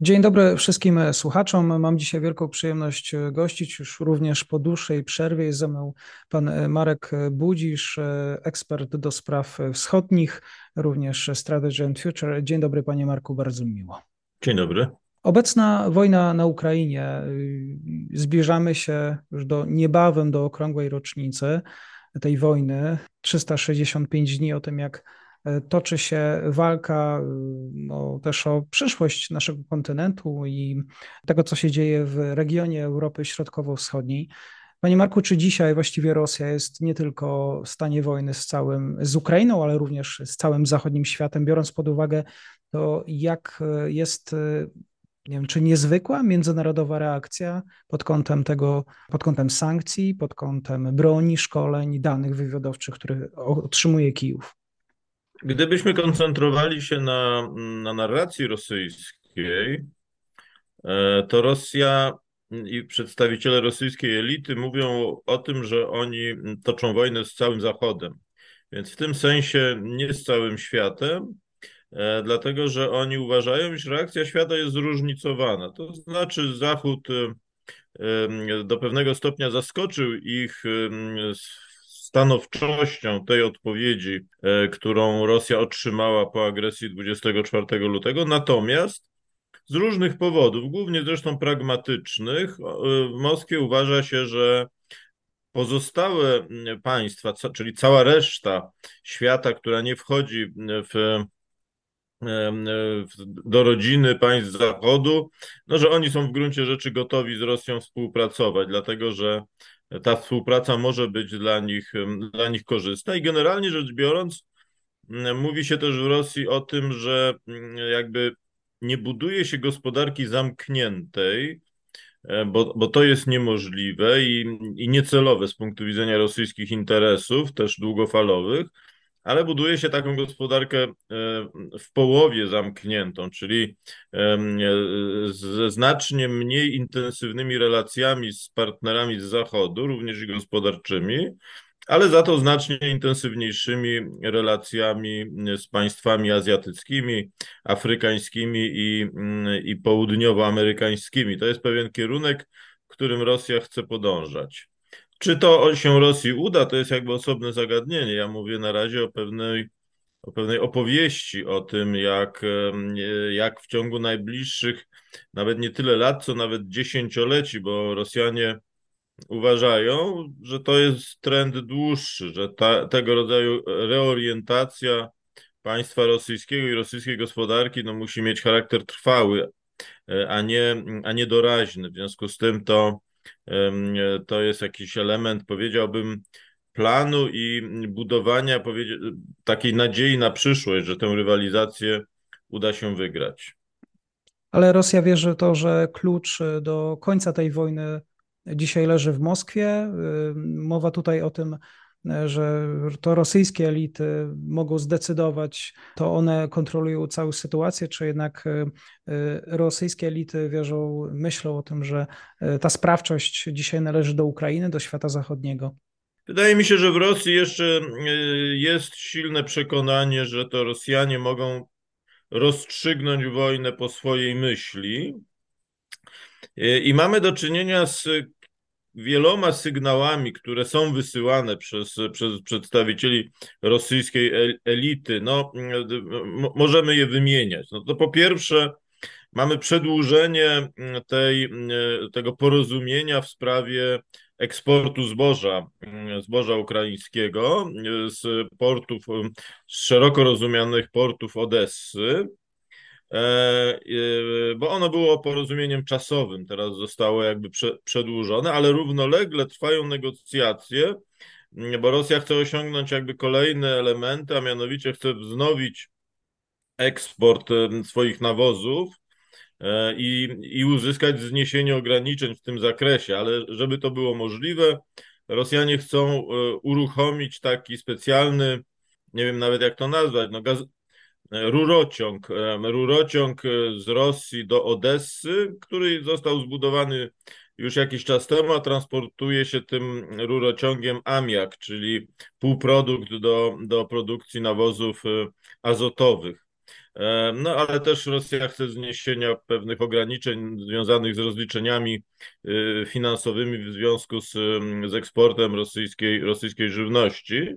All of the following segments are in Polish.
Dzień dobry wszystkim słuchaczom. Mam dzisiaj wielką przyjemność gościć już również po dłuższej przerwie. Jest ze mną pan Marek Budzisz, ekspert do spraw wschodnich, również Strategy and Future. Dzień dobry panie Marku, bardzo mi miło. Dzień dobry. Obecna wojna na Ukrainie. Zbliżamy się już do niebawem do okrągłej rocznicy tej wojny. 365 dni o tym, jak E, toczy się walka no, też o przyszłość naszego kontynentu i tego, co się dzieje w regionie Europy Środkowo-Wschodniej. Panie Marku, czy dzisiaj właściwie Rosja jest nie tylko w stanie wojny z całym, z Ukrainą, ale również z całym zachodnim światem, biorąc pod uwagę to, jak jest, nie wiem, czy niezwykła międzynarodowa reakcja pod kątem tego, pod kątem sankcji, pod kątem broni, szkoleń, danych wywiadowczych, które otrzymuje Kijów? Gdybyśmy koncentrowali się na, na narracji rosyjskiej, e, to Rosja i przedstawiciele rosyjskiej elity mówią o tym, że oni toczą wojnę z całym Zachodem. Więc w tym sensie nie z całym światem, e, dlatego że oni uważają, iż reakcja świata jest zróżnicowana. To znaczy, Zachód e, do pewnego stopnia zaskoczył ich stanowczością tej odpowiedzi, e, którą Rosja otrzymała po agresji 24 lutego. Natomiast z różnych powodów, głównie zresztą pragmatycznych, w Moskwie uważa się, że pozostałe państwa, czyli cała reszta świata, która nie wchodzi w do rodziny państw Zachodu, no, że oni są w gruncie rzeczy gotowi z Rosją współpracować, dlatego że ta współpraca może być dla nich, dla nich korzystna. I generalnie rzecz biorąc, mówi się też w Rosji o tym, że jakby nie buduje się gospodarki zamkniętej, e, bo, bo to jest niemożliwe i, i niecelowe z punktu widzenia rosyjskich interesów, też długofalowych, ale buduje się taką gospodarkę e, w połowie zamkniętą, czyli ze znacznie mniej intensywnymi relacjami z partnerami z Zachodu, również i gospodarczymi, ale za to znacznie intensywniejszymi relacjami z państwami azjatyckimi, afrykańskimi i, i południowoamerykańskimi. To jest pewien kierunek, którym Rosja chce podążać. Czy to się Rosji uda, to jest jakby osobne zagadnienie. Ja mówię na razie o pewnej, o pewnej opowieści, o tym, jak, jak w ciągu najbliższych, nawet nie tyle lat, co nawet dziesięcioleci, bo Rosjanie uważają, że to jest trend dłuższy, że ta, tego rodzaju reorientacja państwa rosyjskiego i rosyjskiej gospodarki no, musi mieć charakter trwały, e, a nie, a nie doraźny. W związku z tym to to jest jakiś element, powiedziałbym, planu i budowania takiej nadziei na przyszłość, że tę rywalizację uda się wygrać. Ale Rosja wierzy to, że klucz do końca tej wojny dzisiaj leży w Moskwie. Mowa tutaj o tym, że to rosyjskie elity mogą zdecydować, to one kontrolują całą sytuację, czy jednak e, rosyjskie elity wierzą, myślą o tym, że e, ta sprawczość dzisiaj należy do Ukrainy, do świata zachodniego? Wydaje mi się, że w Rosji jeszcze e, jest silne przekonanie, że to Rosjanie mogą rozstrzygnąć wojnę po swojej myśli. I mamy do czynienia z wieloma sygnałami, które są wysyłane przez, przez przedstawicieli rosyjskiej elity, no, możemy je wymieniać. No to po pierwsze, mamy przedłużenie tej, tego porozumienia w sprawie eksportu zboża, zboża ukraińskiego z portów, z szeroko rozumianych portów Odessy. E, e, bo ono było porozumieniem czasowym, teraz zostało jakby przedłużone, ale równolegle trwają negocjacje bo Rosja chce osiągnąć jakby kolejne elementy, a mianowicie chce wznowić eksport swoich nawozów e, i, i uzyskać zniesienie ograniczeń w tym zakresie, ale żeby to było możliwe, Rosjanie chcą uruchomić taki specjalny, nie wiem nawet jak to nazwać, no gaz, rurociąg, rurociąg z Rosji do Odessy, który został zbudowany już jakiś czas temu, a transportuje się tym rurociągiem amiak, czyli półprodukt do, do produkcji nawozów e, azotowych. E, no ale też Rosja chce zniesienia pewnych ograniczeń związanych z rozliczeniami e, finansowymi w związku z, z eksportem rosyjskiej, rosyjskiej żywności.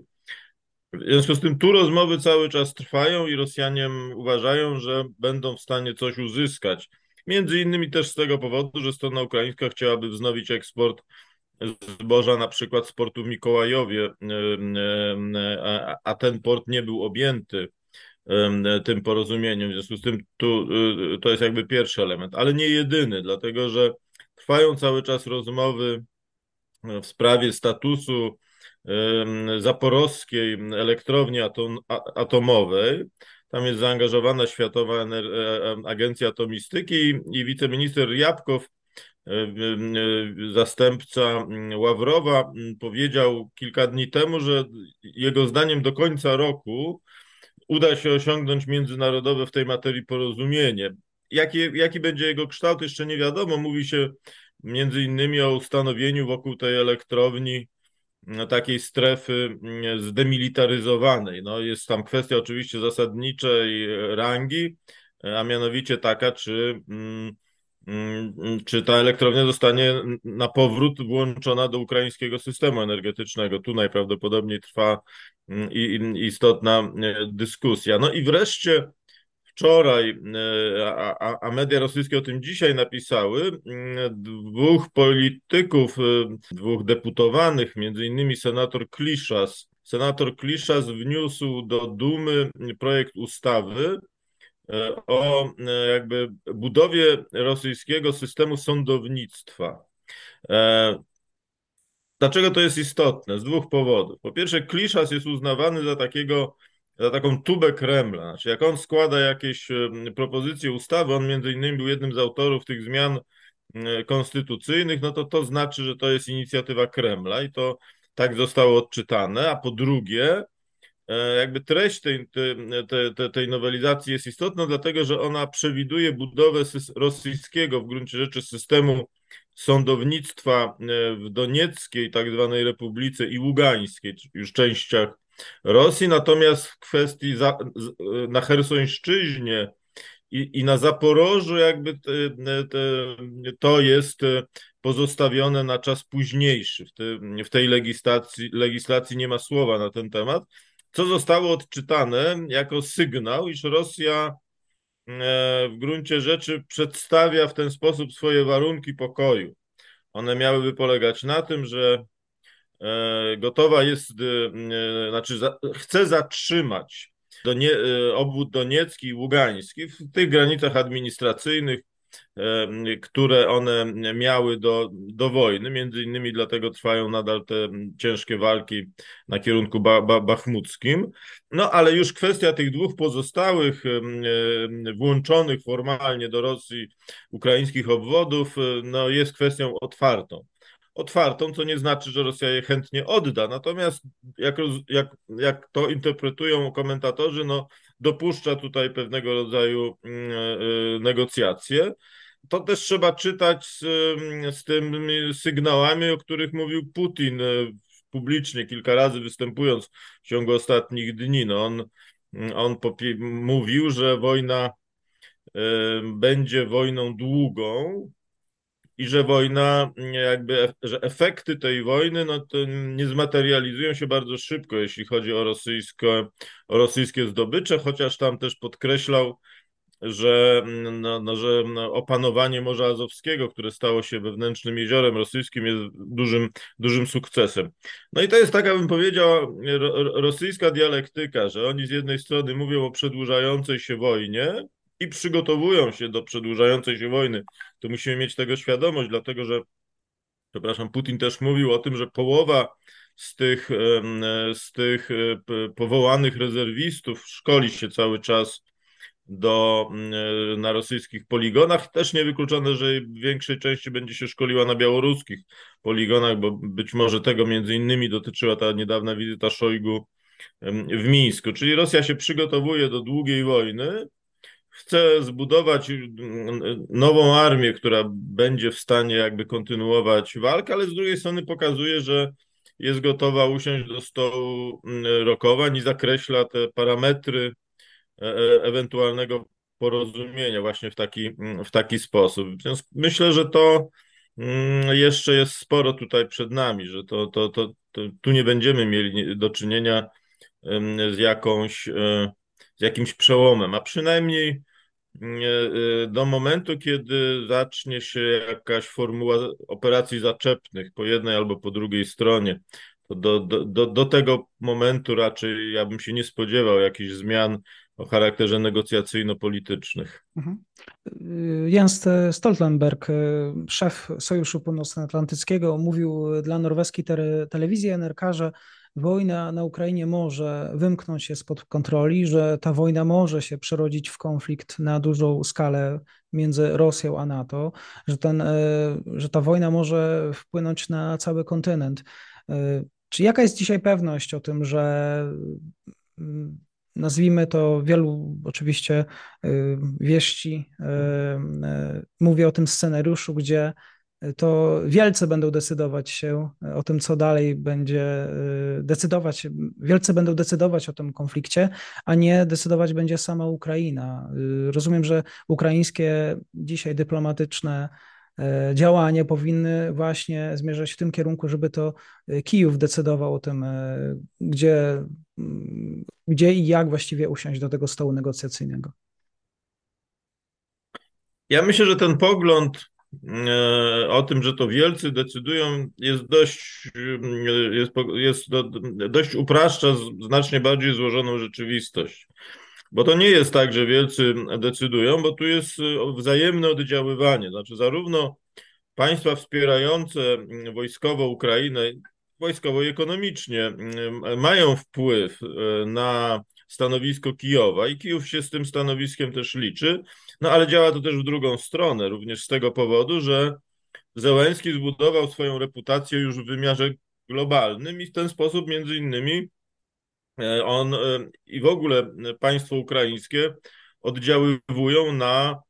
W związku z tym tu rozmowy cały czas trwają i Rosjanie uważają, że będą w stanie coś uzyskać. Między innymi też z tego powodu, że strona ukraińska chciałaby wznowić eksport zboża na przykład z portu w Mikołajowie, a ten port nie był objęty tym porozumieniem. W związku z tym tu, y, to jest jakby pierwszy element, ale nie jedyny, dlatego że trwają cały czas rozmowy w sprawie statusu zaporowskiej elektrowni atom, atomowej. Tam jest zaangażowana Światowa e, e, Agencja Atomistyki i wiceminister Jabkow, e, zastępca Ławrowa, powiedział kilka dni temu, że jego zdaniem do końca roku uda się osiągnąć międzynarodowe w tej materii porozumienie. Jaki, jaki będzie jego kształt, jeszcze nie wiadomo. Mówi się między innymi o ustanowieniu wokół tej elektrowni takiej strefy mm, zdemilitaryzowanej. No, jest tam kwestia oczywiście zasadniczej rangi, a mianowicie taka, czy, mm, mm, czy ta elektrownia zostanie na powrót włączona do ukraińskiego systemu energetycznego. Tu najprawdopodobniej trwa istotna e, dyskusja. No i wreszcie wczoraj, e, a, a, media rosyjskie o tym dzisiaj napisały, dwóch polityków, e, dwóch deputowanych, między innymi senator Kliszas. Senator Kliszas wniósł do Dumy projekt ustawy o jakby budowie rosyjskiego systemu sądownictwa. Dlaczego to jest istotne? Z dwóch powodów. Po pierwsze, Kliszas jest uznawany za takiego, za taką tubę Kremla. Znaczy, jak on składa jakieś propozycje ustawy, on między innymi był jednym z autorów tych zmian konstytucyjnych, no to to znaczy, że to jest inicjatywa Kremla i to tak zostało odczytane. A po drugie, e, jakby treść tej, tej, tej nowelizacji jest istotna, dlatego że ona przewiduje budowę rosyjskiego w gruncie rzeczy systemu sądownictwa e, w Donieckiej, tak zwanej Republice i Ługańskiej, już częściach Rosji, natomiast w kwestii za, na Hersońszczyźnie i, i na Zaporożu jakby te, te, to jest pozostawione na czas późniejszy. W, te, w tej legislacji, legislacji nie ma słowa na ten temat, co zostało odczytane jako sygnał, iż Rosja E, w gruncie rzeczy przedstawia w ten sposób swoje warunki pokoju. One miałyby polegać na tym, że e, gotowa jest, e, znaczy chce zatrzymać obwód doniecki i ługański w tych granicach administracyjnych, które one miały do, do wojny. Między innymi dlatego trwają nadal te ciężkie walki na kierunku ba, ba, bachmuckim. No ale już kwestia tych dwóch pozostałych włączonych formalnie do Rosji ukraińskich obwodów no, jest kwestią otwartą otwartą, co nie znaczy, że Rosja je chętnie odda. Natomiast jak, jak, jak to interpretują komentatorzy, no, dopuszcza tutaj pewnego rodzaju mm, e, negocjacje. To też trzeba czytać z, z tymi sygnałami, o których mówił Putin e, publicznie kilka razy występując w ciągu ostatnich dni. No on on mówił, że wojna e, będzie wojną długą, i że wojna, jakby, że efekty tej wojny no, nie zmaterializują się bardzo szybko, jeśli chodzi o, rosyjskie, o rosyjskie zdobycze, chociaż tam też podkreślał, że, no, no, że no, opanowanie Morza Azowskiego, które stało się wewnętrznym jeziorem rosyjskim, jest dużym, dużym sukcesem. No i to jest taka, bym powiedział, rosyjska dialektyka, że oni z jednej strony mówią o przedłużającej się wojnie, i przygotowują się do przedłużającej się wojny. To musimy mieć tego świadomość, dlatego że przepraszam, Putin też mówił o tym, że połowa z tych, z tych powołanych rezerwistów szkoli się cały czas do, na rosyjskich poligonach. Też niewykluczone, że w większej części będzie się szkoliła na białoruskich poligonach, bo być może tego między innymi dotyczyła ta niedawna wizyta Szojgu w Mińsku. Czyli Rosja się przygotowuje do długiej wojny, chce zbudować nową armię, która będzie w stanie jakby kontynuować walkę, ale z drugiej strony pokazuje, że jest gotowa usiąść do stołu rokowań i zakreśla te parametry e, e, ewentualnego porozumienia właśnie w taki, w taki sposób. Więc myślę, że to jeszcze jest sporo tutaj przed nami, że to, to, to, to tu nie będziemy mieli do czynienia z jakąś, e, z jakimś przełomem, a przynajmniej e, do momentu, kiedy zacznie się jakaś formuła operacji zaczepnych po jednej albo po drugiej stronie, do, do, do, do tego momentu raczej ja bym się nie spodziewał jakichś zmian o charakterze negocjacyjno-politycznych. Mhm. Jens Stoltenberg, szef Sojuszu Północnoatlantyckiego, mówił dla norweskiej telewizji NRK, że wojna na Ukrainie może wymknąć się spod kontroli, że ta wojna może się przerodzić w konflikt na dużą skalę między Rosją a NATO, że, ten, e, że ta wojna może wpłynąć na cały kontynent. E, czy jaka jest dzisiaj pewność o tym, że mm, nazwijmy to wielu oczywiście e, wieści, mówię o tym scenariuszu, gdzie to wielcy będą decydować się o tym, co dalej będzie y, decydować, wielcy będą decydować o tym konflikcie, a nie decydować będzie sama Ukraina. Y, rozumiem, że ukraińskie dzisiaj dyplomatyczne y, działania powinny właśnie zmierzać w tym kierunku, żeby to Kijów decydował o tym, gdzie, gdzie i jak właściwie usiąść do tego stołu negocjacyjnego. Ja myślę, że ten pogląd o tym, że to wielcy decydują, jest dość, e, jest, jest dość upraszcza znacznie bardziej złożoną rzeczywistość. Bo to nie jest tak, że wielcy decydują, bo tu jest wzajemne oddziaływanie. Znaczy, zarówno państwa wspierające wojskowo Ukrainę, wojskowo i ekonomicznie, mają wpływ e, na stanowisko Kijowa i Kijów się z tym stanowiskiem też liczy, no ale działa to też w drugą stronę, również z tego powodu, że Zełenski zbudował swoją reputację już w wymiarze globalnym i w ten sposób między innymi e, on e, i w ogóle państwo ukraińskie oddziaływują na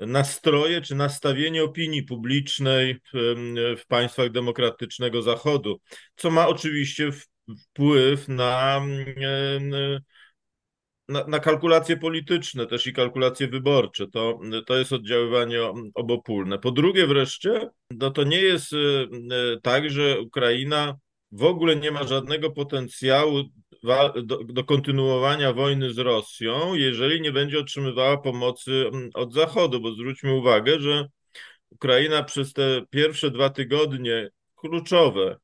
nastroje czy nastawienie opinii publicznej w, w państwach demokratycznego Zachodu, co ma oczywiście wpływ na na, kalkulacje polityczne też i kalkulacje wyborcze. To, to jest oddziaływanie obopólne. Po drugie wreszcie, no to nie jest e, e, tak, że Ukraina w ogóle nie ma żadnego potencjału do, do, kontynuowania wojny z Rosją, jeżeli nie będzie otrzymywała pomocy od Zachodu, bo zwróćmy uwagę, że Ukraina przez te pierwsze dwa tygodnie kluczowe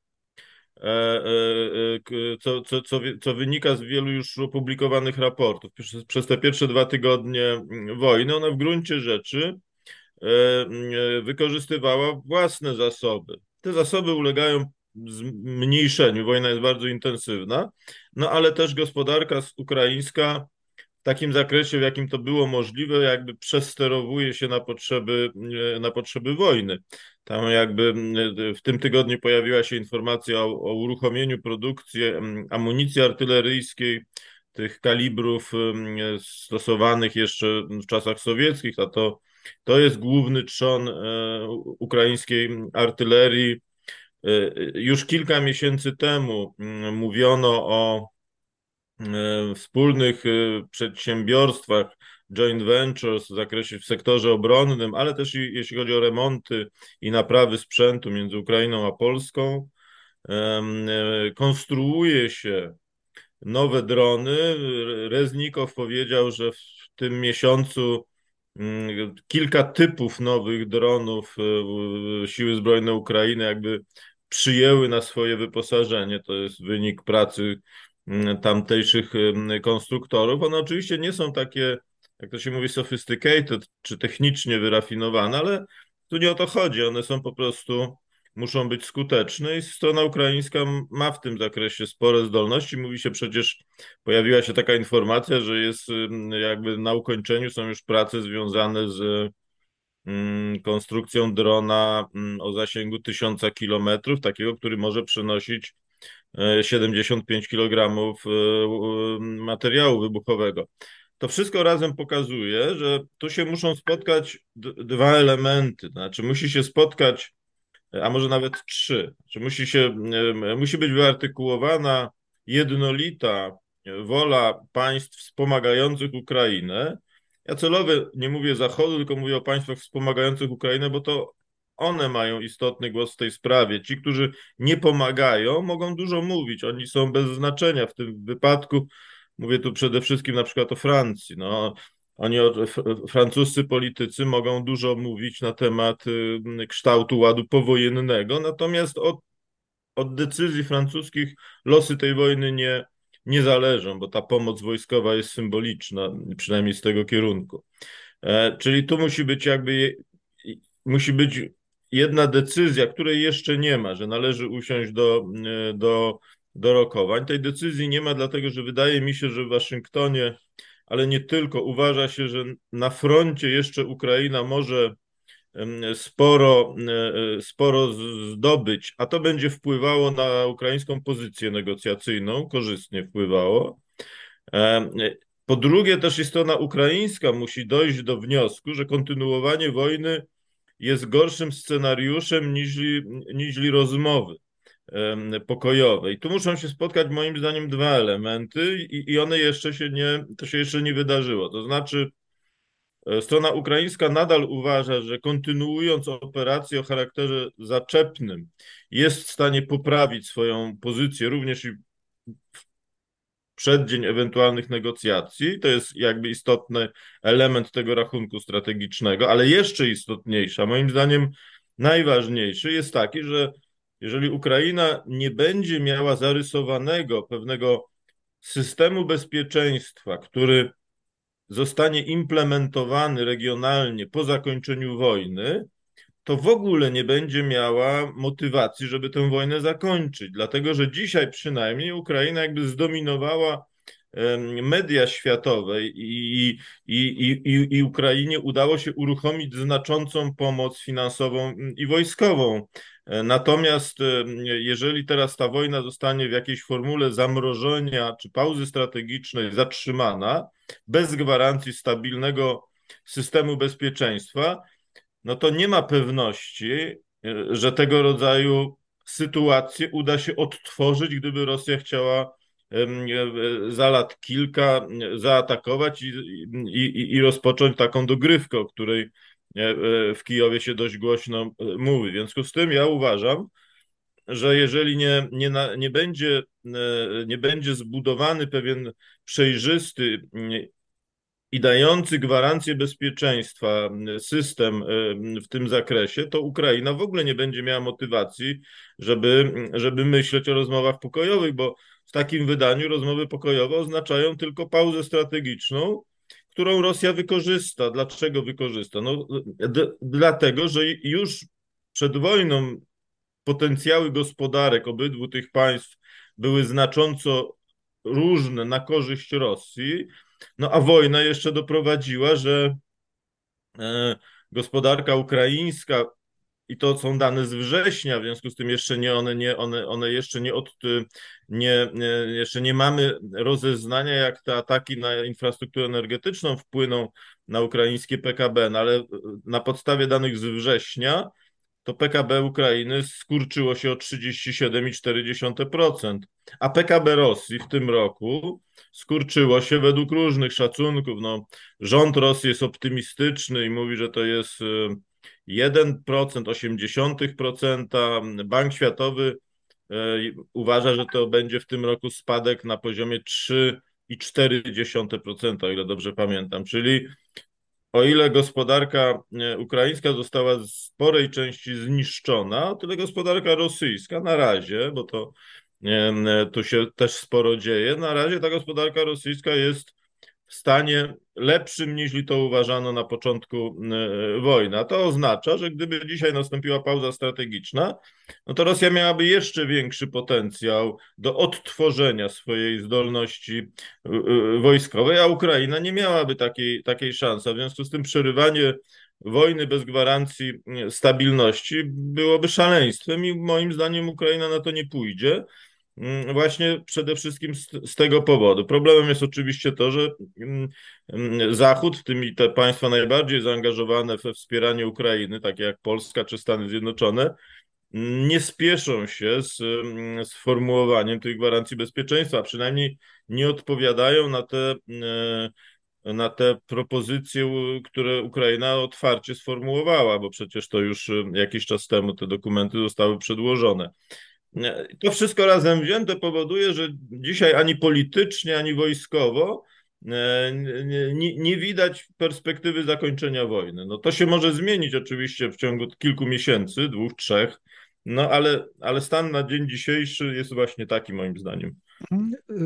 co, co, co, co wynika z wielu już opublikowanych raportów. Przez, przez te pierwsze dwa tygodnie mm, wojny ona w gruncie rzeczy mm, wykorzystywała własne zasoby. Te zasoby ulegają zmniejszeniu, wojna jest bardzo intensywna, no ale też gospodarka ukraińska takim zakresie, w jakim to było możliwe, jakby przesterowuje się na potrzeby, e, na potrzeby wojny. Tam jakby e, w tym tygodniu pojawiła się informacja o, o uruchomieniu produkcji amunicji artyleryjskiej, tych kalibrów stosowanych jeszcze w czasach sowieckich, a to, to jest główny trzon e, ukraińskiej artylerii. Już kilka miesięcy temu mówiono o E, wspólnych e, przedsiębiorstwach, joint ventures w zakresie w sektorze obronnym, ale też jeśli chodzi o remonty i naprawy sprzętu między Ukrainą a Polską. E, konstruuje się nowe drony. Reznikow powiedział, że w tym miesiącu mm, kilka typów nowych dronów Siły Zbrojne Ukrainy jakby przyjęły na swoje wyposażenie. To jest wynik pracy tamtejszych mm, konstruktorów. One oczywiście nie są takie, jak to się mówi, sophisticated czy technicznie wyrafinowane, ale tu nie o to chodzi. One są po prostu muszą być skuteczne i strona ukraińska ma w tym zakresie spore zdolności. Mówi się przecież, pojawiła się taka informacja, że jest jakby na ukończeniu są już prace związane z konstrukcją drona o zasięgu tysiąca kilometrów, takiego, który może przenosić 75 e, kg e, materiału wybuchowego. To wszystko razem pokazuje, że tu się muszą spotkać dwa elementy. Znaczy, musi się spotkać, a może nawet trzy. Znaczy, musi, się, e, musi być wyartykułowana jednolita wola państw wspomagających Ukrainę. Ja celowo nie mówię Zachodu, tylko mówię o państwach wspomagających Ukrainę, bo to one mają istotny głos w tej sprawie. Ci, którzy nie pomagają, mogą dużo mówić. Oni są bez znaczenia w tym wypadku. Mówię tu przede wszystkim na przykład o Francji. No, oni, francuscy politycy mogą dużo mówić na temat y, kształtu ładu powojennego, natomiast od, od decyzji francuskich losy tej wojny nie, nie zależą, bo ta pomoc wojskowa jest symboliczna, przynajmniej z tego kierunku. E, czyli tu musi być jakby musi być jedna decyzja, której jeszcze nie ma, że należy usiąść do, e, do, do rokowań. Tej decyzji nie ma, dlatego że wydaje mi się, że w Waszyngtonie, ale nie tylko, uważa się, że na froncie jeszcze Ukraina może sporo, e, sporo zdobyć, a to będzie wpływało na ukraińską pozycję negocjacyjną, korzystnie wpływało. Po drugie, też i strona ukraińska musi dojść do wniosku, że kontynuowanie wojny jest gorszym scenariuszem niż, niż rozmowy pokojowe. I tu muszą się spotkać moim zdaniem dwa elementy i, i one jeszcze się nie, to się jeszcze nie wydarzyło. To znaczy e, strona ukraińska nadal uważa, że kontynuując operację o charakterze zaczepnym jest w stanie poprawić swoją pozycję również i w przeddzień ewentualnych negocjacji. To jest jakby istotny element tego rachunku strategicznego, ale jeszcze istotniejsza, moim zdaniem najważniejszy jest taki, że jeżeli Ukraina nie będzie miała zarysowanego pewnego systemu bezpieczeństwa, który zostanie implementowany regionalnie po zakończeniu wojny, to w ogóle nie będzie miała motywacji, żeby tę wojnę zakończyć. Dlatego, że dzisiaj przynajmniej Ukraina jakby zdominowała media światowe i, i, i, i Ukrainie udało się uruchomić znaczącą pomoc finansową i wojskową. E, natomiast jeżeli teraz ta wojna zostanie w jakiejś formule zamrożenia czy pauzy strategicznej zatrzymana, bez gwarancji stabilnego systemu bezpieczeństwa, no to nie ma pewności, e, że tego rodzaju sytuację uda się odtworzyć, gdyby Rosja chciała e, za lat kilka zaatakować i, i, i rozpocząć taką dogrywkę, o której e, w Kijowie się dość głośno mówi. W związku z tym ja uważam, że jeżeli nie, nie, nie, będzie, nie będzie zbudowany pewien przejrzysty i dający gwarancję bezpieczeństwa system w tym zakresie, to Ukraina w ogóle nie będzie miała motywacji, żeby, żeby myśleć o rozmowach pokojowych, bo w takim wydaniu rozmowy pokojowe oznaczają tylko pauzę strategiczną, którą Rosja wykorzysta. Dlaczego wykorzysta? No, dlatego, że już przed wojną potencjały gospodarek obydwu tych państw były znacząco różne na korzyść Rosji no a wojna jeszcze doprowadziła, że e, gospodarka ukraińska i to są dane z września, w związku z tym jeszcze nie one, nie, one, one jeszcze nie, od, nie, nie, jeszcze nie mamy rozeznania, jak te ataki na infrastrukturę energetyczną wpłyną na ukraińskie PKB, no ale na podstawie danych z września to PKB Ukrainy skurczyło się o 37,4%, a PKB Rosji w tym roku skurczyło się według różnych szacunków. No, rząd Rosji jest optymistyczny i mówi, że to jest 1%, y, 0,8%. Bank Światowy y, uważa, że to będzie w tym roku spadek na poziomie 3,4%, o ile dobrze pamiętam. Czyli o ile gospodarka e, ukraińska została w sporej części zniszczona, o tyle gospodarka rosyjska na razie, bo to e, tu się też sporo dzieje, na razie ta gospodarka rosyjska jest w stanie lepszym niż to uważano na początku e, wojny. A to oznacza, że gdyby dzisiaj nastąpiła pauza strategiczna, no to Rosja miałaby jeszcze większy potencjał do odtworzenia swojej zdolności e, e, wojskowej, a Ukraina nie miałaby takiej, takiej szansy. W związku z tym przerywanie wojny bez gwarancji stabilności byłoby szaleństwem i moim zdaniem Ukraina na to nie pójdzie. Mm, właśnie przede wszystkim z, z, tego powodu. Problemem jest oczywiście to, że mm, mm, Zachód, w tym i te państwa najbardziej zaangażowane we wspieranie Ukrainy, takie jak Polska czy Stany Zjednoczone, nie spieszą się z sformułowaniem tych gwarancji bezpieczeństwa, przynajmniej nie odpowiadają na te, e, na te propozycje, które Ukraina otwarcie sformułowała, bo przecież to już jakiś czas temu te dokumenty zostały przedłożone. To wszystko razem wzięte powoduje, że dzisiaj ani politycznie, ani wojskowo e, nie, nie, widać perspektywy zakończenia wojny. No to się może zmienić oczywiście w ciągu kilku miesięcy, dwóch, trzech, no ale, ale stan na dzień dzisiejszy jest właśnie taki moim zdaniem.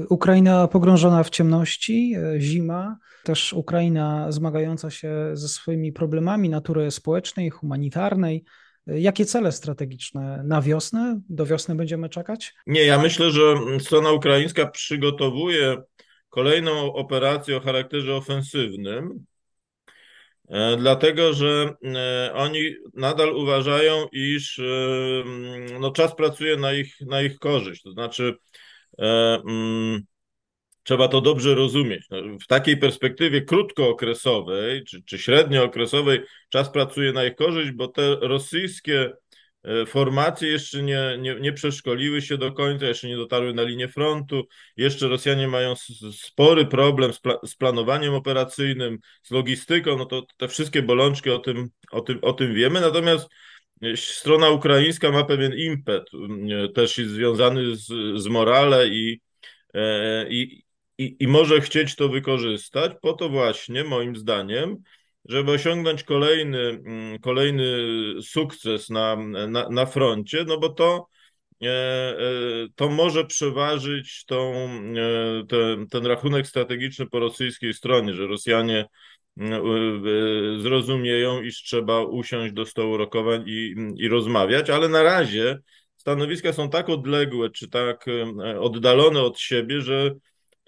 Ukraina pogrążona w ciemności, e, zima, też Ukraina zmagająca się ze swoimi problemami natury społecznej, humanitarnej, Jakie cele strategiczne na wiosnę? Do wiosny będziemy czekać? Nie, ja myślę, że strona ukraińska przygotowuje kolejną operację o charakterze ofensywnym, e, dlatego że e, oni nadal uważają, iż e, no, czas pracuje na ich, na ich korzyść. To znaczy, trzeba to dobrze rozumieć. No, w takiej perspektywie krótkookresowej czy, czy średniookresowej czas pracuje na ich korzyść, bo te rosyjskie e, formacje jeszcze nie, nie, nie przeszkoliły się do końca, jeszcze nie dotarły na linię frontu. Jeszcze Rosjanie mają spory problem z, pla z planowaniem operacyjnym, z logistyką. No to te wszystkie bolączki o tym, o tym, o tym wiemy. Natomiast e, strona ukraińska ma pewien impet, e, też jest związany z, z morale i, i, i, i może chcieć to wykorzystać. Po to właśnie, moim zdaniem, żeby osiągnąć kolejny, mm, kolejny sukces na, na, na froncie, no bo to, e, e, to może przeważyć tą, e, te, ten rachunek strategiczny po rosyjskiej stronie, że Rosjanie zrozumieją, iż trzeba usiąść do stołu rokowań i, i rozmawiać, ale na razie stanowiska są tak odległe, czy tak oddalone od siebie, że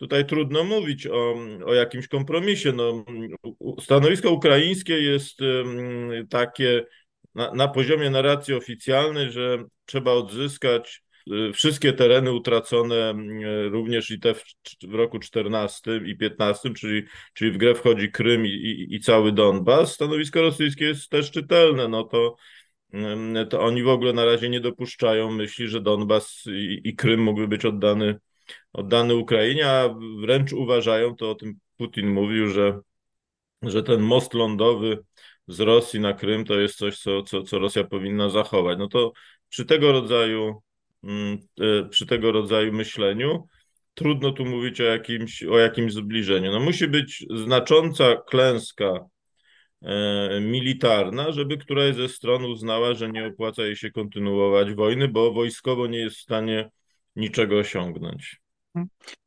tutaj trudno mówić o, o jakimś kompromisie. No, stanowisko ukraińskie jest takie na, na poziomie narracji oficjalnej, że trzeba odzyskać y, wszystkie tereny utracone również i te w, w roku 14 i 15, czyli, czyli w grę wchodzi Krym i, i, i cały Donbas. Stanowisko rosyjskie jest też czytelne, no to to oni w ogóle na razie nie dopuszczają myśli, że Donbas i, i Krym mógłby być oddany oddany Ukrainie, a wręcz uważają, to o tym Putin mówił, że, że ten most lądowy z Rosji na Krym to jest coś, co, co, co Rosja powinna zachować. No to przy tego rodzaju, mm, e, przy tego rodzaju myśleniu trudno tu mówić o jakimś, o jakimś zbliżeniu. No musi być znacząca klęska e, militarna, żeby któraś ze stron uznała, że nie opłaca jej się kontynuować wojny, bo wojskowo nie jest w stanie niczego osiągnąć.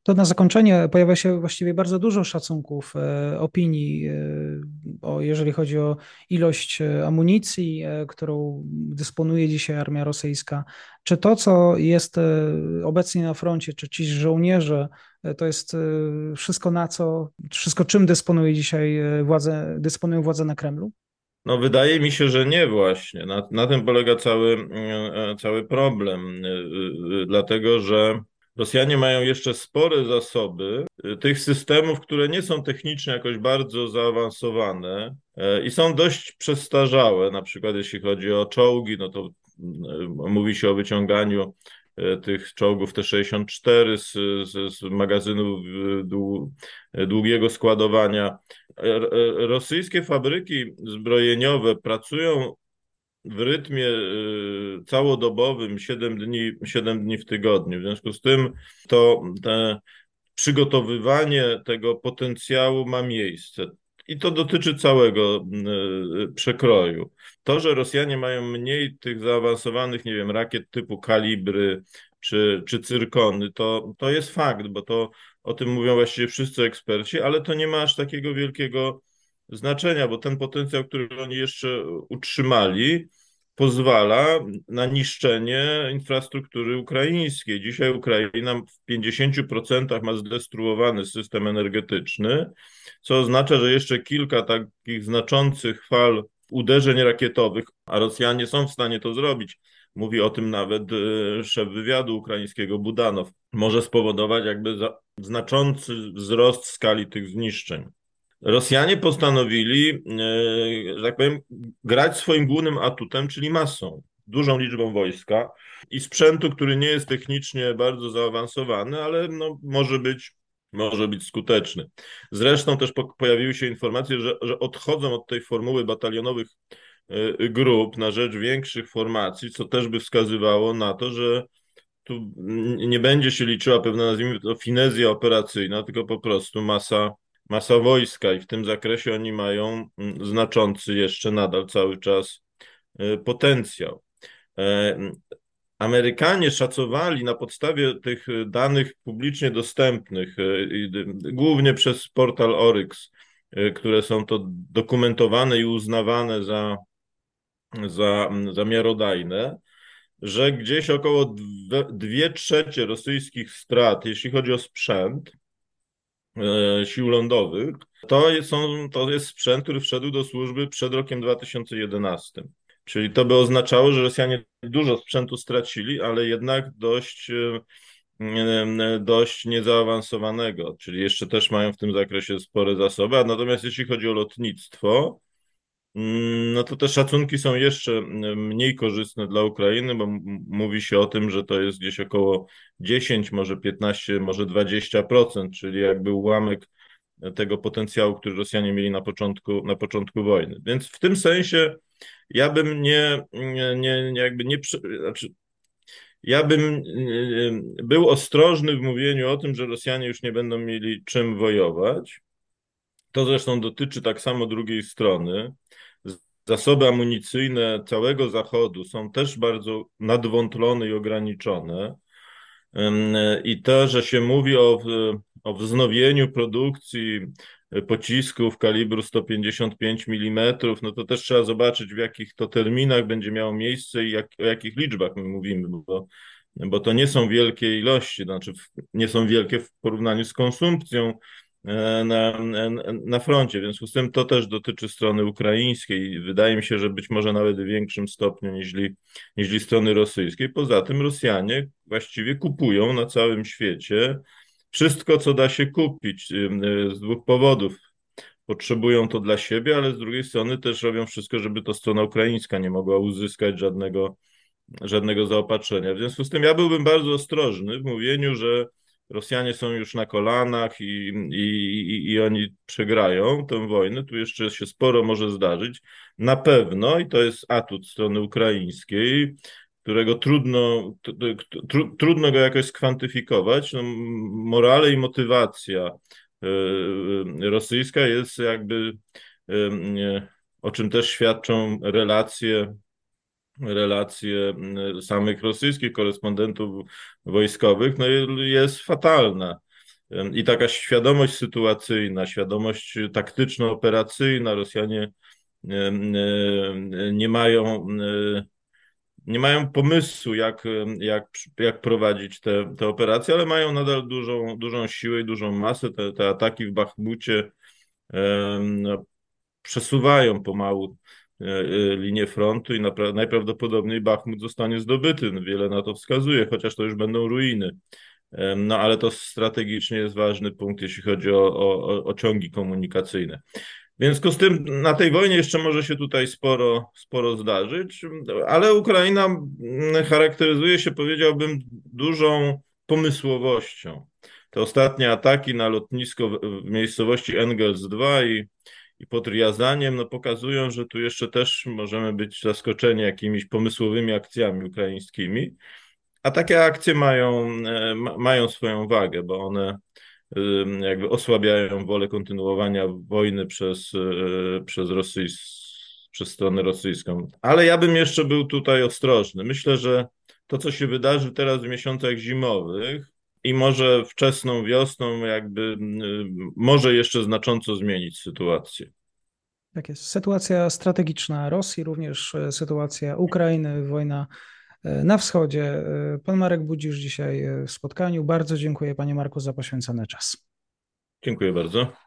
To na zakończenie pojawia się właściwie bardzo dużo szacunków, e, opinii, e, o, jeżeli chodzi o ilość e, amunicji, którą dysponuje dzisiaj armia rosyjska. Czy to, co jest obecnie na froncie, czy ci żołnierze, to jest wszystko na co, wszystko czym dysponuje dzisiaj władze, dysponują władze na Kremlu? No, wydaje mi się, że nie właśnie. Na, na tym polega cały, cały problem, dlatego że Rosjanie mają jeszcze spore zasoby y, tych systemów, które nie są technicznie jakoś bardzo zaawansowane y, i są dość przestarzałe. Na przykład jeśli chodzi o czołgi, no to y, mówi się o wyciąganiu tych czołgów T-64 z, z, z magazynów długiego składowania. Rosyjskie fabryki zbrojeniowe pracują w rytmie y, całodobowym 7 dni, 7 dni w tygodniu. W związku z tym to przygotowywanie tego potencjału ma miejsce. i to dotyczy całego przekroju. To, że Rosjanie mają mniej tych zaawansowanych, nie wiem, rakiet typu kalibry czy, czy cyrkony, to, to jest fakt, bo to o tym mówią właściwie wszyscy eksperci, ale to nie ma aż takiego wielkiego znaczenia, bo ten potencjał, który oni jeszcze utrzymali, pozwala na niszczenie infrastruktury ukraińskiej. Dzisiaj Ukraina w 50% ma zdestruowany system energetyczny, co oznacza, że jeszcze kilka takich znaczących fal uderzeń rakietowych, a Rosjanie są w stanie to zrobić. Mówi o tym nawet e, szef wywiadu ukraińskiego Budanow. Może spowodować jakby znaczący wzrost skali tych zniszczeń. Rosjanie postanowili, e, że tak powiem, grać swoim głównym atutem, czyli masą, dużą liczbą wojska i sprzętu, który nie jest technicznie bardzo zaawansowany, ale no, może być może być skuteczny. Zresztą też po, pojawiły się informacje, że, że odchodzą od tej formuły batalionowych y, grup na rzecz większych formacji, co też by wskazywało na to, że tu nie będzie się liczyła pewna, nazwijmy to, finezja operacyjna, tylko po prostu masa masa wojska i w tym zakresie oni mają mm, znaczący jeszcze nadal cały czas y, potencjał. E, Amerykanie szacowali na podstawie tych danych publicznie dostępnych, y, głównie przez portal Oryx, y, które są to dokumentowane i uznawane za, za, za miarodajne, że gdzieś około 2 trzecie rosyjskich strat, jeśli chodzi o sprzęt, sił lądowych, to są, to jest sprzęt, który wszedł do służby przed rokiem 2011. Czyli to by oznaczało, że Rosjanie dużo sprzętu stracili, ale jednak dość, e, dość niezaawansowanego, czyli jeszcze też mają w tym zakresie spore zasoby. Natomiast jeśli chodzi o lotnictwo, no to te szacunki są jeszcze mm, mniej korzystne dla Ukrainy, bo mówi się o tym, że to jest gdzieś około 10, może 15, może 20%, czyli jakby ułamek tego potencjału, który Rosjanie mieli na początku, na początku wojny. Więc w tym sensie ja bym nie, nie, nie jakby nie, znaczy ja bym był ostrożny w mówieniu o tym, że Rosjanie już nie będą mieli czym wojować. To zresztą dotyczy tak samo drugiej strony zasoby amunicyjne całego Zachodu są też bardzo nadwątlone i ograniczone. I to, że się mówi o, o wznowieniu produkcji pocisków kalibru 155 mm, no to też trzeba zobaczyć, w jakich to terminach będzie miało miejsce i jak, o jakich liczbach my mówimy, bo, bo to nie są wielkie ilości, znaczy nie są wielkie w porównaniu z konsumpcją E, na, na froncie. W związku z tym to też dotyczy strony ukraińskiej. Wydaje mi się, że być może nawet w większym stopniu niż, niż strony rosyjskiej. Poza tym Rosjanie właściwie kupują na całym świecie wszystko, co da się kupić e, z dwóch powodów. Potrzebują to dla siebie, ale z drugiej strony też robią wszystko, żeby to strona ukraińska nie mogła uzyskać żadnego, żadnego zaopatrzenia. W związku z tym ja byłbym bardzo ostrożny w mówieniu, że Rosjanie są już na kolanach i, i, i oni przegrają tę wojnę. Tu jeszcze się sporo może zdarzyć. Na pewno, i to jest atut strony ukraińskiej, którego trudno, tr, trudno go jakoś skwantyfikować. No, morale i motywacja y, y, rosyjska jest jakby, y, o czym też świadczą relacje relacje mm, samych rosyjskich korespondentów wojskowych, no jest fatalna. I taka świadomość sytuacyjna, świadomość taktyczno-operacyjna, Rosjanie nie mają, nie mają pomysłu, jak, jak, jak prowadzić te, te operacje, ale mają nadal dużą, dużą siłę i dużą masę. Te, te ataki w Bachmucie no, przesuwają pomału linię frontu i najprawdopodobniej Bachmut zostanie zdobyty. No, wiele na to wskazuje, chociaż to już będą ruiny. No ale to strategicznie jest ważny punkt, jeśli chodzi o, o, o ciągi komunikacyjne. W związku z tym na tej wojnie jeszcze może się tutaj sporo, sporo zdarzyć, ale Ukraina mm, charakteryzuje się, powiedziałbym, dużą pomysłowością. Te ostatnie ataki na lotnisko w miejscowości Engels 2 i i pod Riazaniem no, pokazują, że tu jeszcze też możemy być zaskoczeni jakimiś pomysłowymi akcjami ukraińskimi. A takie akcje mają, e, mają swoją wagę, bo one jakby osłabiają wolę kontynuowania wojny przez, przez, rosyjs, przez stronę rosyjską. Ale ja bym jeszcze był tutaj ostrożny. Myślę, że to, co się wydarzy teraz w miesiącach zimowych, i może wczesną wiosną jakby może jeszcze znacząco zmienić sytuację. Tak jest. Sytuacja strategiczna Rosji, również e, sytuacja Ukrainy, wojna e, na wschodzie. E, pan Marek Budzisz dzisiaj w spotkaniu. Bardzo dziękuję panie Marku za poświęcony czas. Dziękuję bardzo.